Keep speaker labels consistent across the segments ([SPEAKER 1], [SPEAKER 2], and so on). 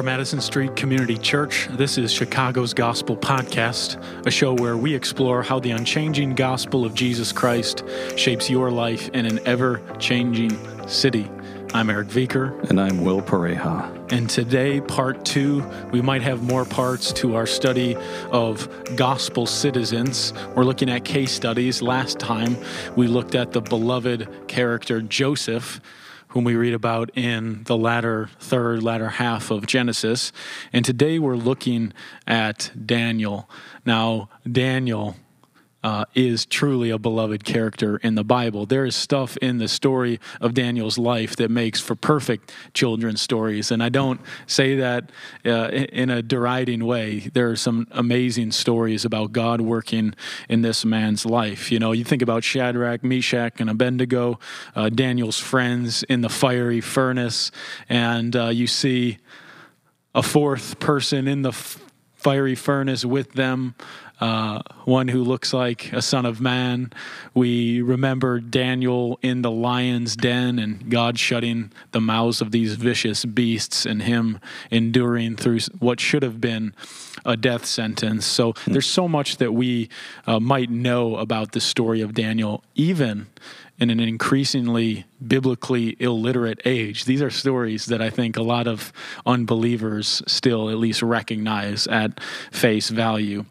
[SPEAKER 1] From Addison Street Community Church, this is Chicago's Gospel Podcast, a show where we explore how the unchanging gospel of Jesus Christ shapes your life in an ever changing city. I'm Eric Viker.
[SPEAKER 2] And I'm Will Pareja.
[SPEAKER 1] And today, part two, we might have more parts to our study of gospel citizens. We're looking at case studies. Last time, we looked at the beloved character Joseph whom we read about in the latter third, latter half of Genesis. And today we're looking at Daniel. Now, Daniel uh, is truly a beloved character in the Bible. There is stuff in the story of Daniel's life that makes for perfect children's stories. And I don't say that uh, in a deriding way. There are some amazing stories about God working in this man's life. You know, you think about Shadrach, Meshach, and Abednego, uh, Daniel's friends in the fiery furnace, and uh, you see a fourth person in the fiery furnace with them uh, one who looks like a son of man. We remember Daniel in the lion's den and God shutting the mouths of these vicious beasts and him enduring through what should have been a death sentence. So there's so much that we uh, might know about the story of Daniel, even in an increasingly biblically illiterate age. These are stories that I think a lot of unbelievers still at least recognize at face value.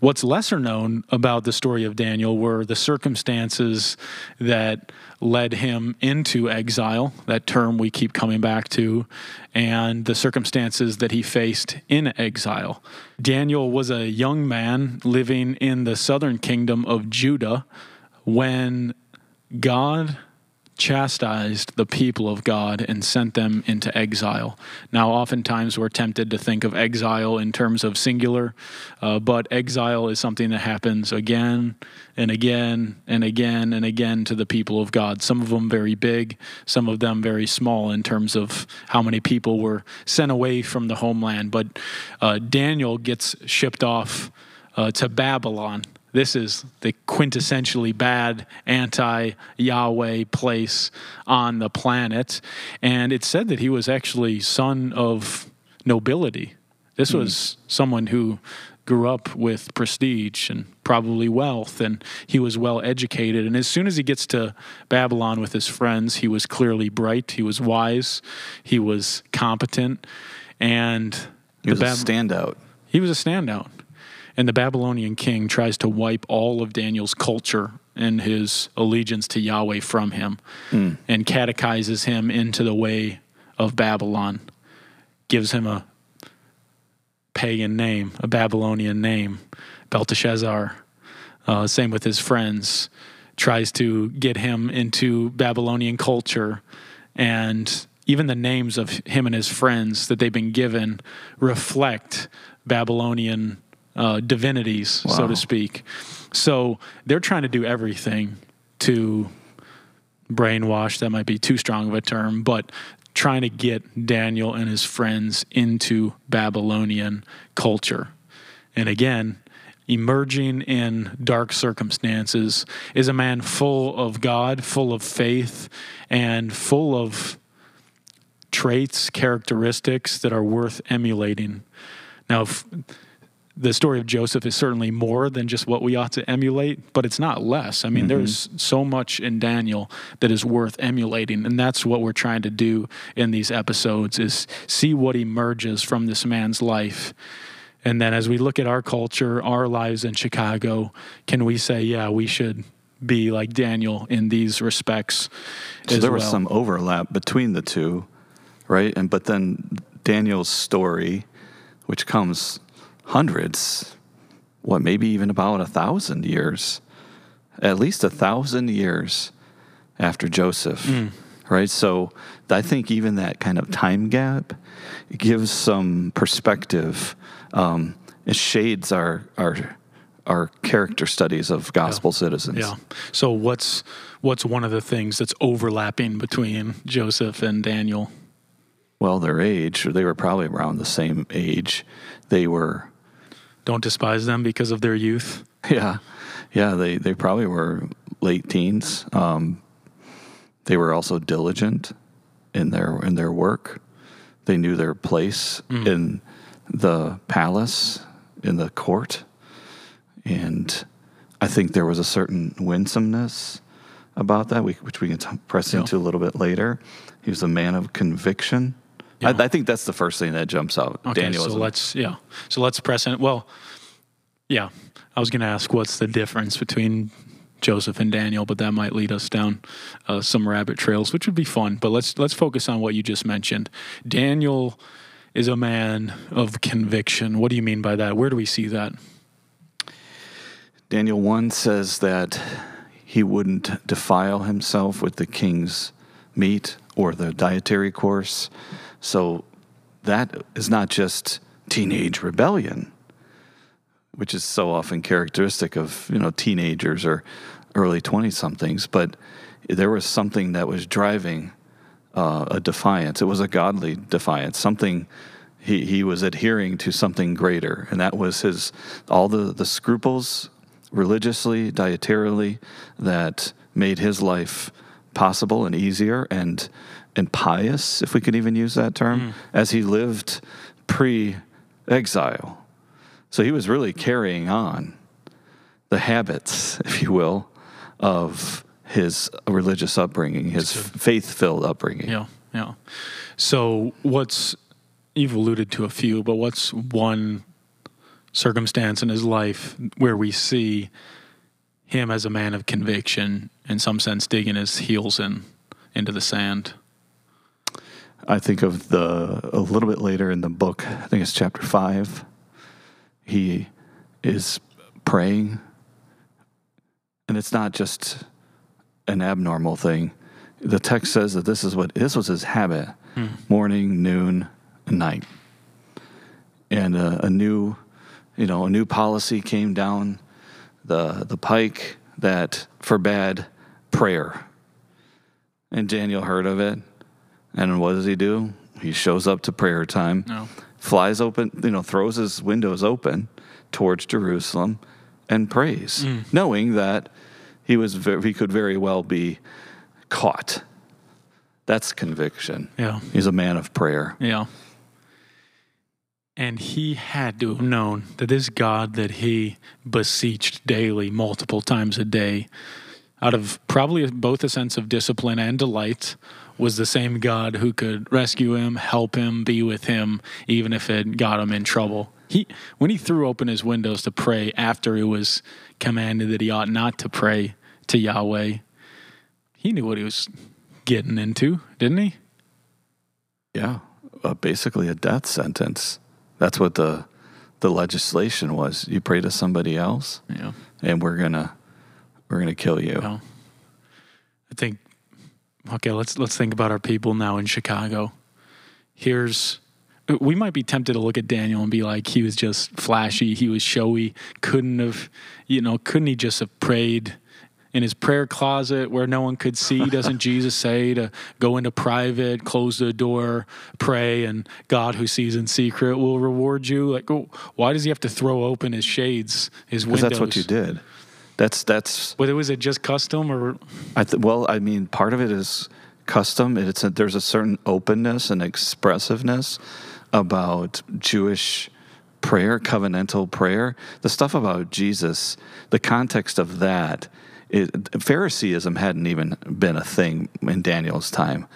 [SPEAKER 1] What's lesser known about the story of Daniel were the circumstances that led him into exile, that term we keep coming back to, and the circumstances that he faced in exile. Daniel was a young man living in the southern kingdom of Judah when God chastised the people of God and sent them into exile. Now, oftentimes we're tempted to think of exile in terms of singular, uh, but exile is something that happens again and again and again and again to the people of God. Some of them very big, some of them very small in terms of how many people were sent away from the homeland. But uh, Daniel gets shipped off uh, to Babylon this is the quintessentially bad anti Yahweh place on the planet. And it said that he was actually son of nobility. This mm. was someone who grew up with prestige and probably wealth, and he was well educated. And as soon as he gets to Babylon with his friends, he was clearly bright, he was wise, he was competent, and
[SPEAKER 2] he was Bab- a standout.
[SPEAKER 1] He was a standout. And the Babylonian king tries to wipe all of Daniel's culture and his allegiance to Yahweh from him mm. and catechizes him into the way of Babylon, gives him a pagan name, a Babylonian name, Belteshazzar. Uh, same with his friends, tries to get him into Babylonian culture. And even the names of him and his friends that they've been given reflect Babylonian uh, divinities, wow. so to speak. So they're trying to do everything to brainwash. That might be too strong of a term, but trying to get Daniel and his friends into Babylonian culture. And again, emerging in dark circumstances is a man full of God, full of faith, and full of traits, characteristics that are worth emulating. Now, if, the story of Joseph is certainly more than just what we ought to emulate, but it's not less. I mean, mm-hmm. there's so much in Daniel that is worth emulating, and that's what we're trying to do in these episodes is see what emerges from this man's life. And then as we look at our culture, our lives in Chicago, can we say, yeah, we should be like Daniel in these respects?
[SPEAKER 2] So there well. was some overlap between the two, right? And but then Daniel's story, which comes hundreds, what, maybe even about a thousand years, at least a thousand years after Joseph. Mm. Right. So I think even that kind of time gap gives some perspective. Um, it shades our, our, our character studies of gospel
[SPEAKER 1] yeah.
[SPEAKER 2] citizens.
[SPEAKER 1] Yeah. So what's what's one of the things that's overlapping between Joseph and Daniel?
[SPEAKER 2] Well, their age, they were probably around the same age. They were
[SPEAKER 1] don't despise them because of their youth.
[SPEAKER 2] Yeah, yeah, they they probably were late teens. Um, they were also diligent in their in their work. They knew their place in the palace, in the court. And I think there was a certain winsomeness about that, which we can press
[SPEAKER 1] Yeah.
[SPEAKER 2] into a little bit later. He was a man of conviction.
[SPEAKER 1] Yeah.
[SPEAKER 2] I, I think that's the first thing that jumps out.
[SPEAKER 1] Okay,
[SPEAKER 2] Daniel
[SPEAKER 1] so let's yeah. So let's press in. Well, yeah. I was going to ask what's the difference between Joseph and Daniel, but that might lead us down uh, some rabbit trails, which would be fun. But let's let's focus on what you just mentioned. Daniel is a man of conviction. What do you mean by that? Where do we see that?
[SPEAKER 2] Daniel 1 says that he wouldn't defile himself with the king's meat or the dietary course. So that is not just teenage rebellion, which is so often characteristic of, you know, teenagers or early 20 somethings, but there was something that was driving uh, a defiance. It was a godly defiance, something he, he was adhering to something greater, and that was his all the, the scruples religiously, dietarily, that made his life possible and easier and and pious, if we could even use that term, mm. as he lived pre-exile. So he was really carrying on the habits, if you will, of his religious upbringing, his faith-filled upbringing.
[SPEAKER 1] Yeah, yeah. So what's you've alluded to a few, but what's one circumstance in his life where we see him as a man of conviction, in some sense, digging his heels in into the sand?
[SPEAKER 2] I think of the a little bit later in the book. I think it's chapter five. He is praying, and it's not just an abnormal thing. The text says that this is what this was his habit: morning, noon, and night. And uh, a new, you know, a new policy came down the the pike that forbade prayer. And Daniel heard of it. And what does he do? He shows up to prayer time,
[SPEAKER 1] No.
[SPEAKER 2] flies open, you know, throws his windows open towards Jerusalem and prays, mm. knowing that he was he could very well be caught. That's conviction.
[SPEAKER 1] Yeah.
[SPEAKER 2] He's a man of prayer.
[SPEAKER 1] Yeah. And he had to have known that this God that he beseeched daily, multiple times a day, out of probably both a sense of discipline and delight, was the same God who could rescue him, help him, be with him, even if it got him in trouble. He, when he threw open his windows to pray after he was commanded that he ought not to pray to Yahweh, he knew what he was getting into, didn't he?
[SPEAKER 2] Yeah, uh, basically a death sentence. That's what the the legislation was. You pray to somebody else,
[SPEAKER 1] Yeah.
[SPEAKER 2] and we're gonna we're gonna kill you.
[SPEAKER 1] No. I think okay, let's let's think about our people now in Chicago. Here's we might be tempted to look at Daniel and be like he was just flashy, he was showy, couldn't have you know, couldn't he just have prayed in his prayer closet where no one could see? Doesn't Jesus say to go into private, close the door, pray, and God who sees in secret will reward you? Like, oh, why does he have to throw open his shades, his
[SPEAKER 2] Because
[SPEAKER 1] windows?
[SPEAKER 2] that's what you did. That's that's
[SPEAKER 1] Whether was it just custom or
[SPEAKER 2] I th- well, I mean, part of it is custom. It's a, there's a certain openness and expressiveness about Jewish prayer, covenantal prayer. The stuff about Jesus, the context of that, it, Phariseeism hadn't even been a thing in Daniel's time.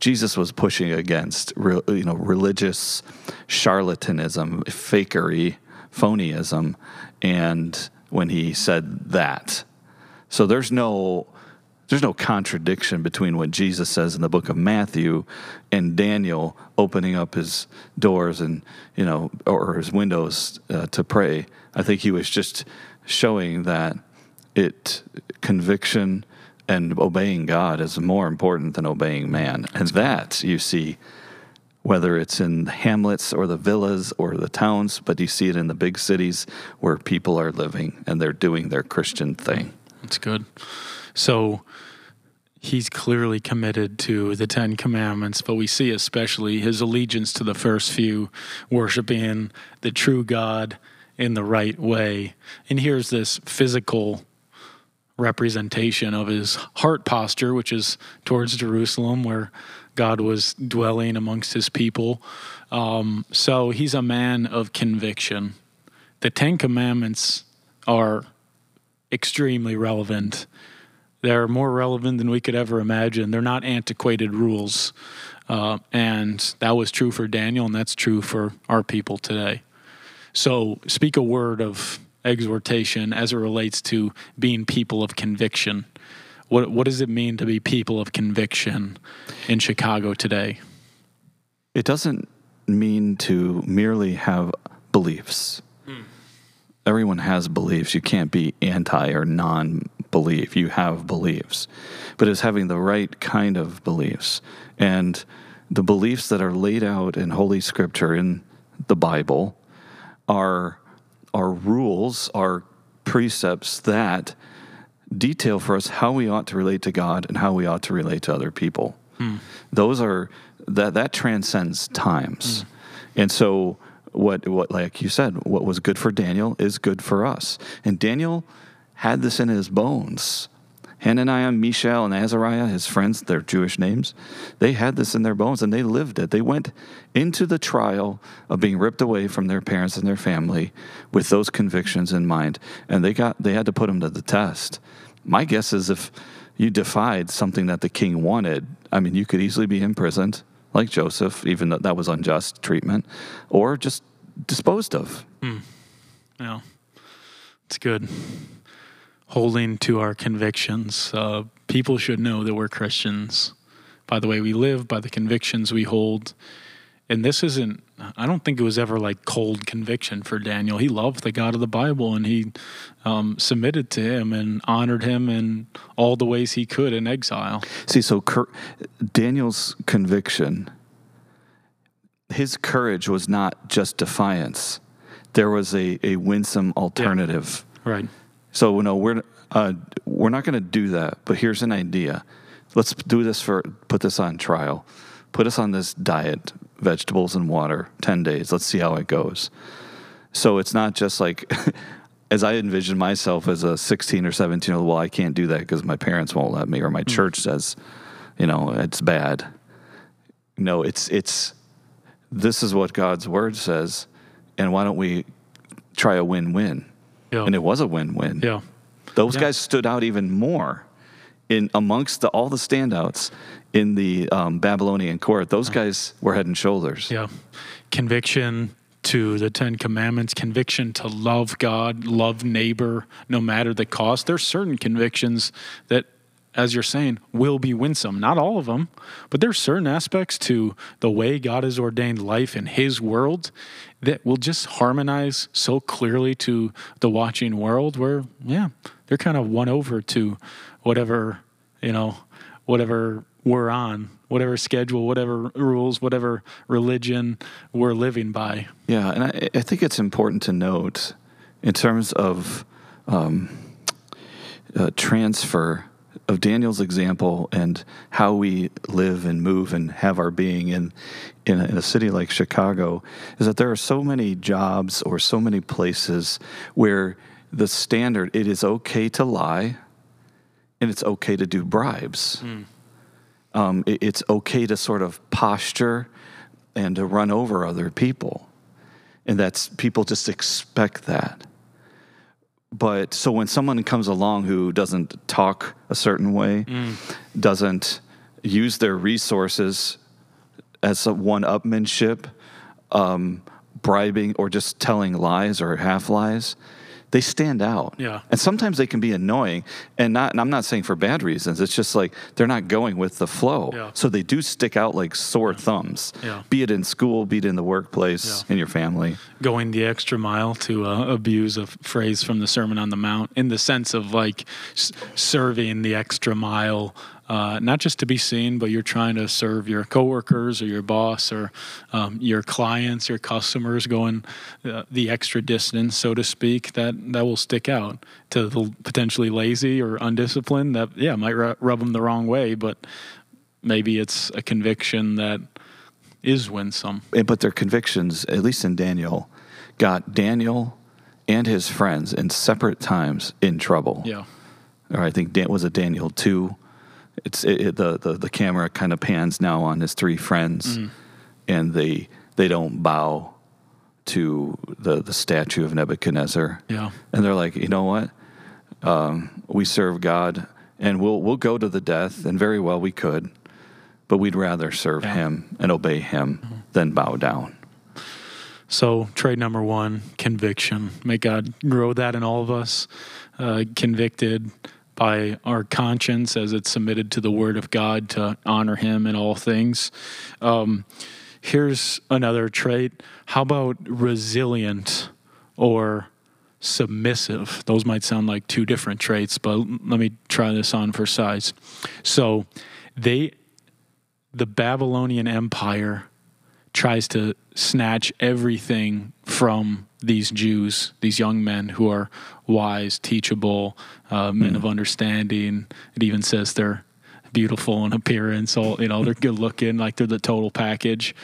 [SPEAKER 2] Jesus was pushing against, re, you know, religious charlatanism, fakery, phonyism, and when he said that, so there's no there's no contradiction between what Jesus says in the book of Matthew and Daniel opening up his doors and you know or his windows uh, to pray. I think he was just showing that it conviction and obeying God is more important than obeying man, and that you see whether it's in the hamlets or the villas or the towns, but you see it in the big cities where people are living and they're doing their Christian thing.
[SPEAKER 1] That's good. So he's clearly committed to the Ten Commandments, but we see especially his allegiance to the first few, worshiping the true God in the right way. And here's this physical representation of his heart posture, which is towards Jerusalem, where God was dwelling amongst his people. Um, so he's a man of conviction. The Ten Commandments are extremely relevant. They're more relevant than we could ever imagine. They're not antiquated rules. Uh, and that was true for Daniel, and that's true for our people today. So speak a word of exhortation as it relates to being people of conviction. What what does it mean to be people of conviction in Chicago today?
[SPEAKER 2] It doesn't mean to merely have beliefs. Hmm. Everyone has beliefs. You can't be anti or non belief. You have beliefs. But it's having the right kind of beliefs. And the beliefs that are laid out in Holy Scripture in the Bible are are rules, are precepts that detail for us how we ought to relate to God and how we ought to relate to other people. Hmm. Those are that that transcends times. Hmm. And so what what like you said, what was good for Daniel is good for us. And Daniel had this in his bones. Hananiah, Mishael, and Azariah, his friends, their Jewish names, they had this in their bones and they lived it. They went into the trial of being ripped away from their parents and their family with those convictions in mind. And they got they had to put them to the test. My guess is if you defied something that the king wanted, I mean, you could easily be imprisoned, like Joseph, even though that was unjust treatment, or just disposed of.
[SPEAKER 1] Mm. Yeah, it's good holding to our convictions. Uh, people should know that we're Christians by the way we live, by the convictions we hold. And this isn't, I don't think it was ever like cold conviction for Daniel. He loved the God of the Bible and he um, submitted to him and honored him in all the ways he could in exile.
[SPEAKER 2] See, so Daniel's conviction, his courage was not just defiance, there was a, a winsome alternative.
[SPEAKER 1] Yeah. Right.
[SPEAKER 2] So no, we're uh, we're not going to do that. But here's an idea. Let's do this for put this on trial. Put us on this diet, vegetables and water, ten days. Let's see how it goes. So it's not just like. as I envision myself as a 16 or 17 year old, well, I can't do that because my parents won't let me, or my mm. church says, you know, it's bad. No, it's it's this is what God's word says, and why don't we try a win-win? Yeah. And it was a win-win.
[SPEAKER 1] Yeah.
[SPEAKER 2] Those
[SPEAKER 1] yeah.
[SPEAKER 2] guys stood out even more in amongst the, all the standouts in the um, Babylonian court. Those guys were head and shoulders.
[SPEAKER 1] Yeah. Conviction to the Ten Commandments, conviction to love God, love neighbor, no matter the cost. There's certain convictions that as you're saying, will be winsome. Not all of them, but there's certain aspects to the way God has ordained life in His world that will just harmonize so clearly to the watching world where, yeah, they're kind of won over to whatever, you know, whatever we're on, whatever schedule, whatever rules, whatever religion we're living by.
[SPEAKER 2] Yeah, and I, I think it's important to note in terms of um, uh, transfer of Daniel's example and how we live and move and have our being in, in a, in a city like Chicago is that there are so many jobs or so many places where the standard it is okay to lie and it's okay to do bribes. Mm. Um, it, it's okay to sort of posture and to run over other people. And that's people just expect that but so when someone comes along who doesn't talk a certain way, mm. doesn't use their resources as a one-upmanship, um, bribing or just telling lies or half lies, they stand out.
[SPEAKER 1] Yeah.
[SPEAKER 2] And sometimes they can be annoying and not and I'm not saying for bad reasons. It's just like they're not going with the flow.
[SPEAKER 1] Yeah.
[SPEAKER 2] So they do stick out like sore thumbs.
[SPEAKER 1] Yeah.
[SPEAKER 2] Be it in school, be it in the workplace, yeah. in your family.
[SPEAKER 1] Going the extra mile to uh, abuse a phrase from the Sermon on the Mount in the sense of like s- serving the extra mile uh, not just to be seen, but you're trying to serve your coworkers or your boss or um, your clients, your customers, going uh, the extra distance, so to speak. That that will stick out to the potentially lazy or undisciplined. That yeah might rub them the wrong way, but maybe it's a conviction that is winsome.
[SPEAKER 2] But their convictions, at least in Daniel, got Daniel and his friends in separate times in trouble.
[SPEAKER 1] Yeah.
[SPEAKER 2] or I think Dan, was it Daniel two. It's it, the, the the camera kind of pans now on his three friends, and they they don't bow to the the statue of Nebuchadnezzar.
[SPEAKER 1] Yeah.
[SPEAKER 2] and they're like, you know what? Um, we serve God, and we'll we'll go to the death, and very well we could, but we'd rather serve
[SPEAKER 1] Yeah.
[SPEAKER 2] Him and obey Him than bow down.
[SPEAKER 1] So, trade number one, conviction. May God grow that in all of us, uh, convicted by our conscience as it's submitted to the Word of God to honor Him in all things. Um, here's another trait. How about resilient or submissive? Those might sound like two different traits, but let me try this on for size. So, they, the Babylonian Empire, tries to snatch everything from these Jews, these young men who are wise, teachable, uh, men of understanding. It even says they're beautiful in appearance, all you know, they're good looking, like they're the total package.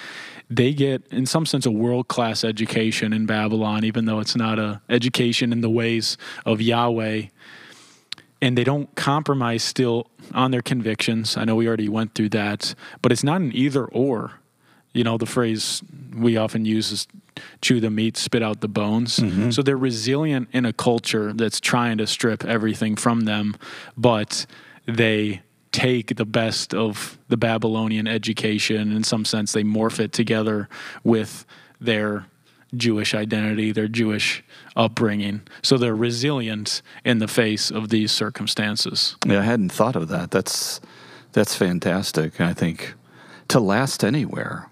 [SPEAKER 1] They get, in some sense, a world class education in Babylon, even though it's not a education in the ways of Yahweh and they don't compromise still on their convictions. I know we already went through that, but it's not an either or. You know, the phrase we often use is chew the meat, spit out the bones. Mm-hmm. So they're resilient in a culture that's trying to strip everything from them, but they take the best of the Babylonian education. In some sense, they morph it together with their Jewish identity, their Jewish upbringing. So they're resilient in the face of these circumstances.
[SPEAKER 2] Yeah, I hadn't thought of that. That's that's fantastic. I think to last anywhere.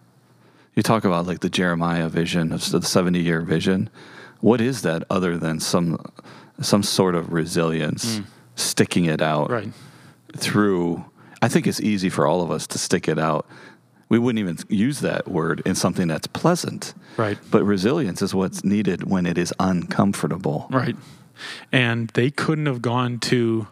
[SPEAKER 2] You talk about like the Jeremiah vision of the 70 year vision. What is that other than some some sort of resilience, hmm. sticking it out
[SPEAKER 1] Right.
[SPEAKER 2] through I think it's easy for all of us to stick it out. We wouldn't even use that word in something that's pleasant.
[SPEAKER 1] Right.
[SPEAKER 2] But resilience is what's needed when it is uncomfortable.
[SPEAKER 1] Right. And they couldn't have gone to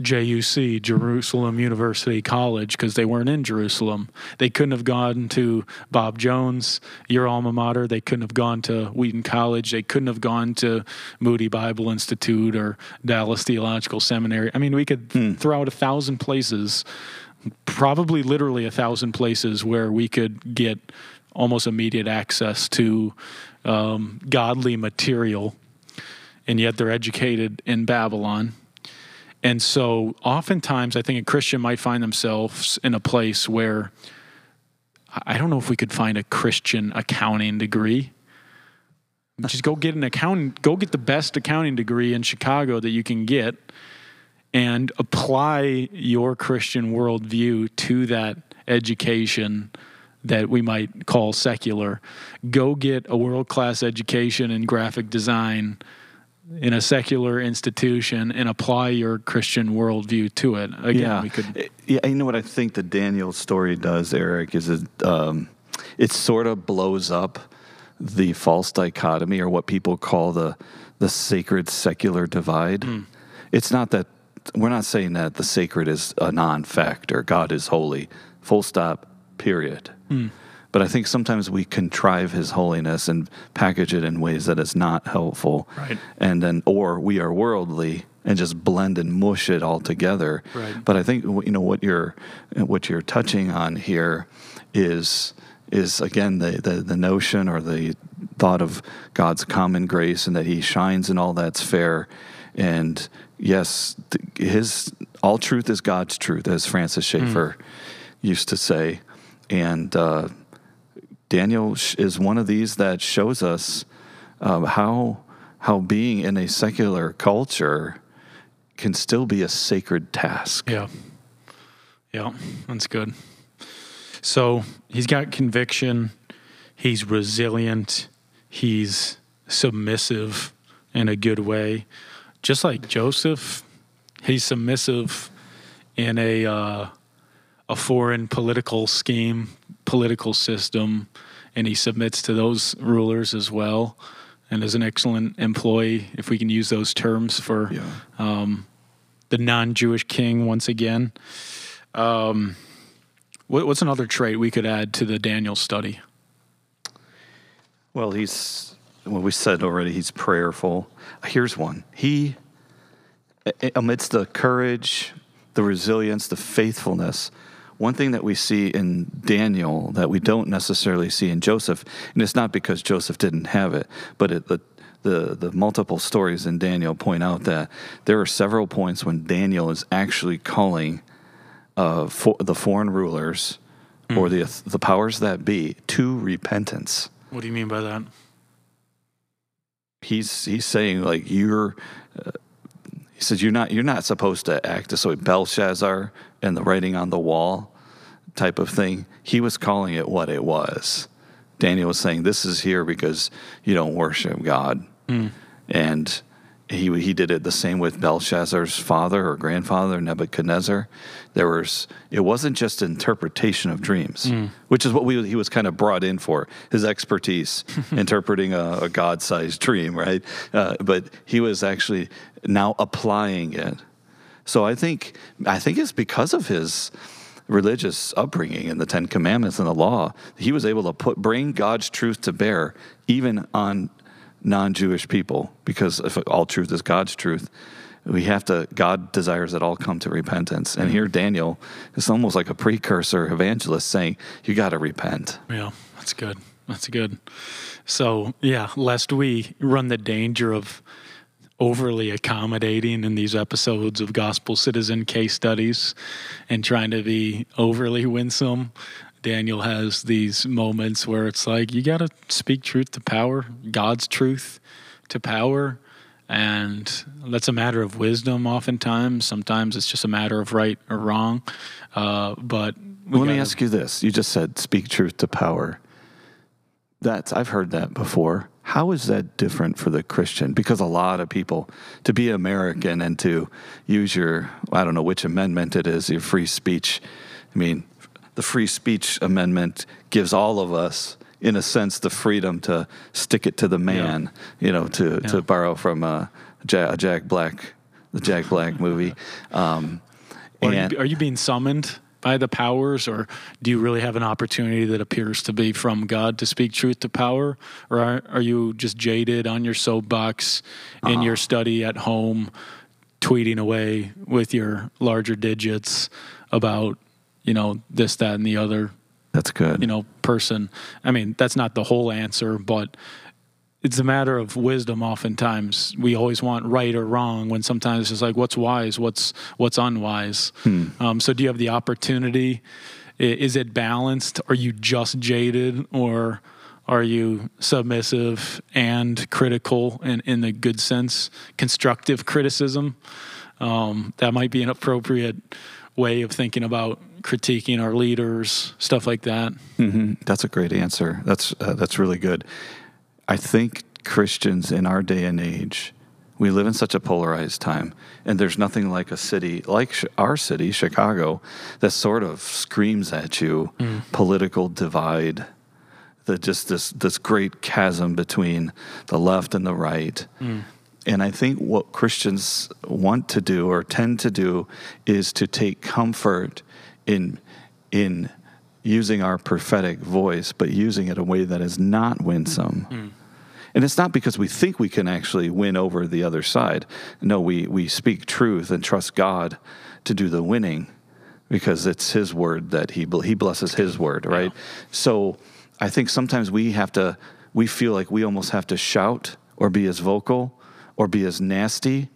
[SPEAKER 1] JUC, Jerusalem University College, because they weren't in Jerusalem. They couldn't have gone to Bob Jones, your alma mater. They couldn't have gone to Wheaton College. They couldn't have gone to Moody Bible Institute or Dallas Theological Seminary. I mean, we could throw out a thousand places, probably literally a thousand places where we could get almost immediate access to um, godly material and yet they're educated in Babylon. And so oftentimes I think a Christian might find themselves in a place where I don't know if we could find a Christian accounting degree. Just go get an accounting go get the best accounting degree in Chicago that you can get and apply your Christian worldview to that education that we might call secular. Go get a world class education in graphic design in a secular institution and apply your Christian worldview to it. Again,
[SPEAKER 2] yeah.
[SPEAKER 1] we could.
[SPEAKER 2] Yeah, you know what I think the Daniel story does, Eric, is it um, it sort of blows up the false dichotomy or what people call the the sacred secular divide.
[SPEAKER 1] Hmm.
[SPEAKER 2] It's not that we're not saying that the sacred is a non-factor. God is holy. Full stop. Period.
[SPEAKER 1] Hmm.
[SPEAKER 2] But I think sometimes we contrive His holiness and package it in ways that is not helpful.
[SPEAKER 1] Right.
[SPEAKER 2] And then, or we are worldly and just blend and mush it all together.
[SPEAKER 1] Right.
[SPEAKER 2] But I think you know what you're what you're touching on here is is again the, the the notion or the thought of God's common grace and that He shines in all that's fair. And yes, His all truth is God's truth, as Francis Schaeffer used to say. And uh, Daniel is one of these that shows us um, how how being in a secular culture can still be a sacred task.
[SPEAKER 1] Yeah. Yeah, that's good. So he's got conviction. He's resilient. He's submissive in a good way. Just like Joseph, he's submissive in a uh, a foreign political scheme, political system, and he submits to those rulers as well, and is an excellent employee, if we can use those terms for
[SPEAKER 2] Yeah.
[SPEAKER 1] um, the non-Jewish king once again. Um, what, what's another trait we could add to the Daniel study?
[SPEAKER 2] Well, he's well, we said already he's prayerful. Here's one. He amidst the courage, the resilience, the faithfulness, one thing that we see in Daniel that we don't necessarily see in Joseph, and it's not because Joseph didn't have it, but it, the, the, the multiple stories in Daniel point out that there are several points when Daniel is actually calling uh, for the foreign rulers or the, the powers that be to repentance
[SPEAKER 1] What do you mean by that?
[SPEAKER 2] he's he's saying like you're uh, he says you're not you're not supposed to act this way Belshazzar and the writing on the wall type of thing. He was calling it what it was. Daniel was saying this is here because you don't worship God. Hmm. And he he did it the same with Belshazzar's father or grandfather Nebuchadnezzar. There was it wasn't just interpretation of dreams, which is what we he was kind of brought in for his expertise interpreting a, a God-sized dream, right? Uh, but he was actually now applying it. So I think I think it's because of his religious upbringing and the Ten Commandments and the law, he was able to put bring God's truth to bear even on non-Jewish people because if all truth is God's truth, we have to God desires that all come to repentance. And here Daniel is almost like a precursor evangelist saying, You gotta repent.
[SPEAKER 1] Yeah, that's good. That's good. So, yeah, lest we run the danger of overly accommodating in these episodes of Gospel Citizen case studies and trying to be overly winsome, Daniel has these moments where it's like, you got to speak truth to power, God's truth to power. And that's a matter of wisdom oftentimes. Sometimes it's just a matter of right or wrong. Uh, but
[SPEAKER 2] Let me
[SPEAKER 1] gotta-
[SPEAKER 2] ask you this. You just said speak truth to power. That's I've heard that before. How is that different for the Christian? Because a lot of people to be American and to use your I don't know which amendment it is, your free speech. I mean, the free speech amendment gives all of us in a sense the freedom to stick it to the man, you know, to
[SPEAKER 1] Yeah.
[SPEAKER 2] to borrow from a, a Jack Black the Jack Black movie. Um,
[SPEAKER 1] Are
[SPEAKER 2] and
[SPEAKER 1] you, are you being summoned by the powers, or do you really have an opportunity that appears to be from God to speak truth to power? Or are, are you just jaded on your soapbox in your study at home, tweeting away with your larger digits about, you know, this, that, and the other,
[SPEAKER 2] that's good.
[SPEAKER 1] you know, person? I mean, that's not the whole answer, but it's a matter of wisdom oftentimes. We always want right or wrong when sometimes it's like what's wise? What's what's unwise? Um, so do you have the opportunity? Is it balanced? Are you just jaded or are you submissive and critical in, in the good sense? Constructive criticism? Um, that might be an appropriate way of thinking about critiquing our leaders stuff like that
[SPEAKER 2] hmm That's a great answer. That's uh, that's really good. I think Christians in our day and age, we live in such a polarized time, and there's nothing like a city like sh- our city, Chicago, that sort of screams at you political divide, the just this this great chasm between the left and the right. And I think what Christians want to do or tend to do is to take comfort in in using our prophetic voice, but using it a way that is not winsome. And it's not because we think we can actually win over the other side. No, we, we speak truth and trust God to do the winning because it's His word that He, he blesses His word, right? So I think sometimes we have to, we feel like we almost have to shout or be as vocal or be as nasty.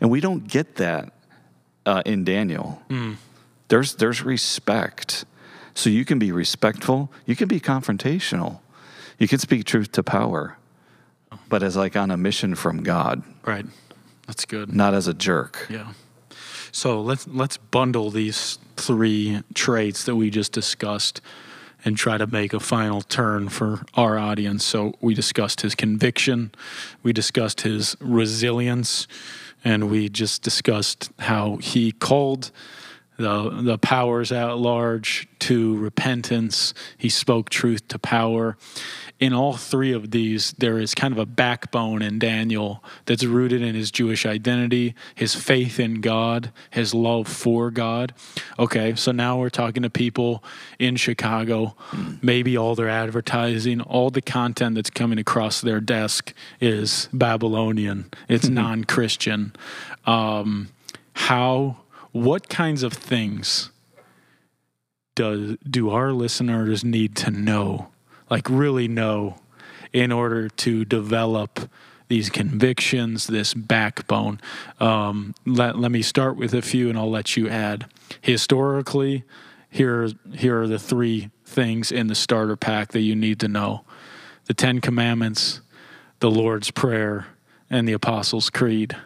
[SPEAKER 2] And we don't get that uh, in Daniel. There's, there's respect. So you can be respectful, you can be confrontational, you can speak truth to power, but as like on a mission from God,
[SPEAKER 1] right that's good
[SPEAKER 2] not as a jerk.
[SPEAKER 1] Yeah. So let's let's bundle these three traits that we just discussed and try to make a final turn for our audience. So we discussed his conviction, we discussed his resilience, and we just discussed how he called the the powers at large to repentance. He spoke truth to power. in all three of these, there is kind of a backbone in Daniel that's rooted in his Jewish identity, his faith in God, his love for God. Okay, so now we're talking to people in Chicago. Maybe all their advertising, all the content that's coming across their desk is Babylonian, it's non Christian. Um, how, what kinds of things does, do our listeners need to know? like really know in order to develop these convictions, this backbone. Um, let, let me start with a few and I'll let you add. Historically, here, here are the three things in the starter pack that you need to know the Ten Commandments, the Lord's Prayer, and the Apostles' Creed.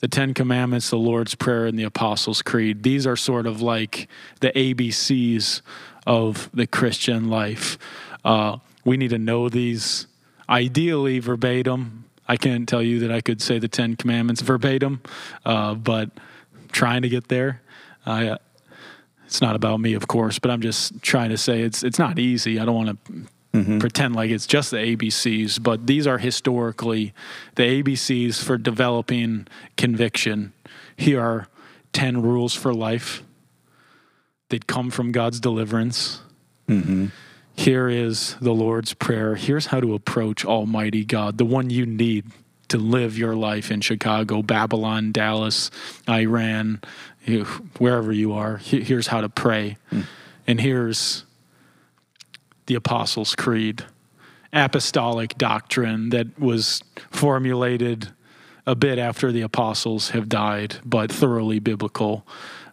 [SPEAKER 1] The Ten Commandments, the Lord's Prayer, and the Apostles' Creed. These are sort of like the ABCs of the Christian life. Uh, we need to know these ideally verbatim. I can't tell you that I could say the Ten Commandments verbatim, uh, but trying to get there. It's not about me, of course, but I'm just trying to say it's it's not easy. I don't want to mm-hmm. pretend like it's just the ABCs, but these are historically the ABCs for developing conviction. Here are ten rules for life. They'd come from God's deliverance. Mm-hmm. Here is the Lord's Prayer. Here's how to approach Almighty God, the one you need to live your life in Chicago, Babylon, Dallas, Iran, wherever you are. Here's how to pray. Mm. And here's the Apostles' Creed, apostolic doctrine that was formulated a bit after the apostles have died, but thoroughly biblical.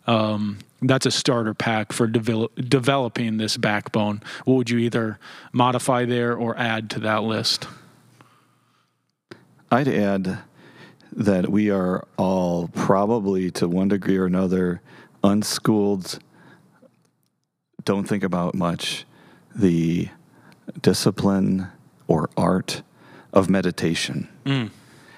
[SPEAKER 1] Um, that's a starter pack for develop, developing this backbone. What would you either modify there or add to that list?
[SPEAKER 2] I'd add that we are all probably to one degree or another unschooled, don't think about much the discipline or art of meditation. Mm.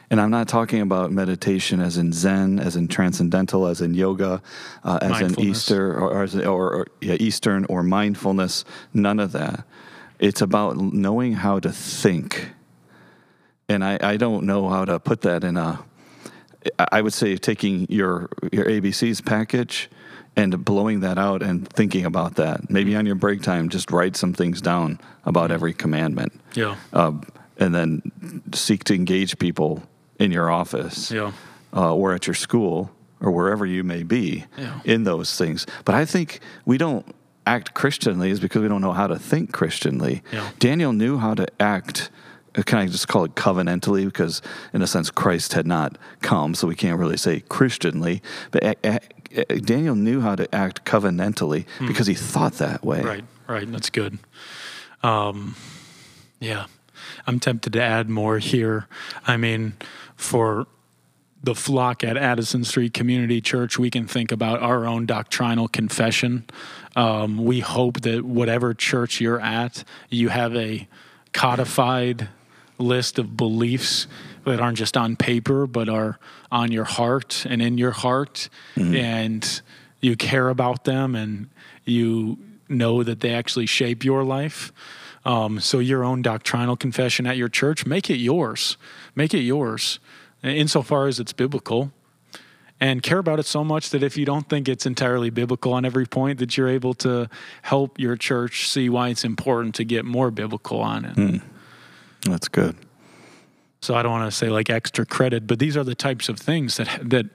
[SPEAKER 2] And I'm not talking about meditation as in Zen, as in transcendental, as in yoga, uh, as in Easter or, or, or, or yeah, Eastern or mindfulness. None of that. It's about knowing how to think. And I, I don't know how to put that in a. I would say taking your your ABCs package and blowing that out and thinking about that. Maybe on your break time, just write some things down about every commandment.
[SPEAKER 1] Yeah.
[SPEAKER 2] Uh, and then seek to engage people in your office
[SPEAKER 1] yeah.
[SPEAKER 2] uh, or at your school or wherever you may be
[SPEAKER 1] yeah.
[SPEAKER 2] in those things. But I think we don't act Christianly is because we don't know how to think Christianly.
[SPEAKER 1] Yeah.
[SPEAKER 2] Daniel knew how to act. Uh, can I just call it covenantally? Because in a sense, Christ had not come, so we can't really say Christianly. But Daniel knew how to act covenantally hmm. because he thought that way.
[SPEAKER 1] Right, right. That's good. Um, yeah. I'm tempted to add more here. I mean, for the flock at Addison Street Community Church, we can think about our own doctrinal confession. Um, we hope that whatever church you're at, you have a codified list of beliefs that aren't just on paper, but are on your heart and in your heart. Mm-hmm. And you care about them and you know that they actually shape your life. Um, so your own doctrinal confession at your church, make it yours. Make it yours, insofar as it's biblical. And care about it so much that if you don't think it's entirely biblical on every point, that you're able to help your church see why it's important to get more biblical on it. Mm.
[SPEAKER 2] That's good.
[SPEAKER 1] So I don't want to say like extra credit, but these are the types of things that that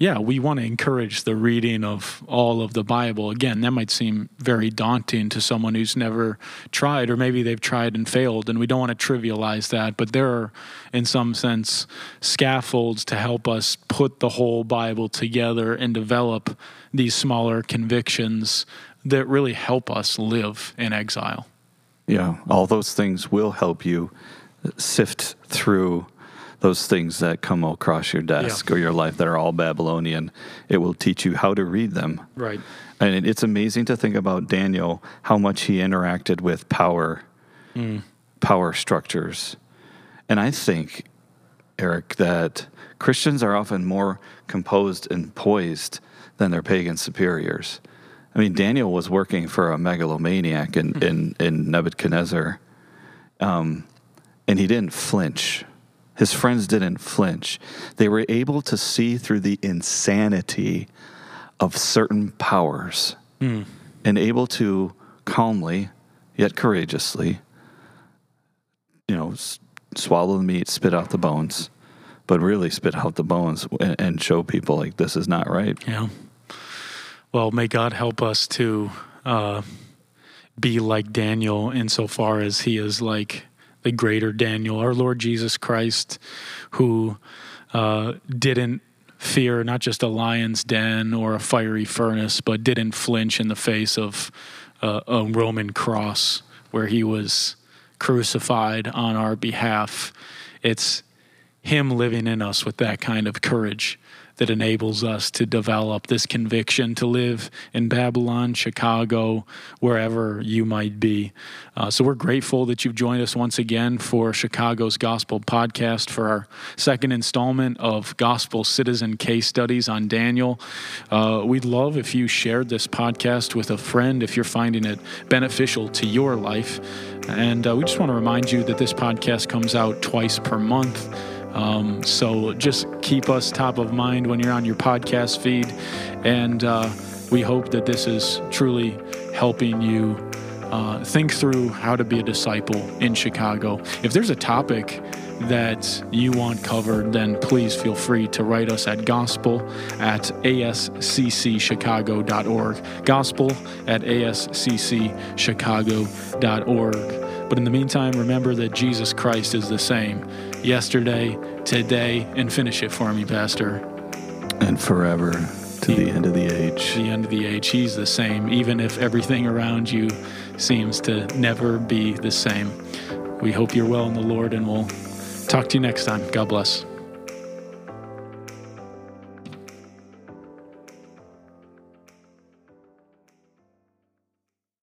[SPEAKER 1] yeah, we want to encourage the reading of all of the Bible. Again, that might seem very daunting to someone who's never tried, or maybe they've tried and failed, and we don't want to trivialize that. But there are, in some sense, scaffolds to help us put the whole Bible together and develop these smaller convictions that really help us live in exile.
[SPEAKER 2] Yeah, all those things will help you sift through those things that come across your desk yeah. or your life that are all Babylonian. It will teach you how to read them.
[SPEAKER 1] Right.
[SPEAKER 2] And it's amazing to think about Daniel, how much he interacted with power, mm. power structures. And I think, Eric, that Christians are often more composed and poised than their pagan superiors. I mean, Daniel was working for a megalomaniac in, mm. in, in Nebuchadnezzar Um, and he didn't flinch. His friends didn't flinch. They were able to see through the insanity of certain powers
[SPEAKER 1] Hmm.
[SPEAKER 2] and able to calmly, yet courageously, you know, s- swallow the meat, spit out the bones, but really spit out the bones and, and show people like this is not right.
[SPEAKER 1] Yeah. Well, may God help us to uh, be like Daniel insofar as he is like the greater Daniel, our Lord Jesus Christ, who uh, didn't fear not just a lion's den or a fiery furnace, but didn't flinch in the face of uh, a Roman cross where he was crucified on our behalf. It's him living in us with that kind of courage that enables us to develop this conviction to live in Babylon, Chicago, wherever you might be. Uh, so we're grateful that you've joined us once again for Chicago's Gospel Podcast for our second installment of Gospel Citizen Case Studies on Daniel. Uh, we'd love if you shared this podcast with a friend if you're finding it beneficial to your life. And uh, we just want to remind you that this podcast comes out twice per month. Um, so just keep us top of mind when you're on your podcast feed. And uh, we hope that this is truly helping you uh, think through how to be a disciple in Chicago. If there's a topic that you want covered, then please feel free to write us at gospel at asccchicago.org. Gospel at asccchicago.org. But in the meantime, remember that Jesus Christ is the same yesterday, today, and finish it for me, Pastor.
[SPEAKER 2] And forever to the end of the age.
[SPEAKER 1] The end of the age, He's the same, even if everything around you seems to never be the same. We hope you're well in the Lord, and we'll talk to you next time. God bless.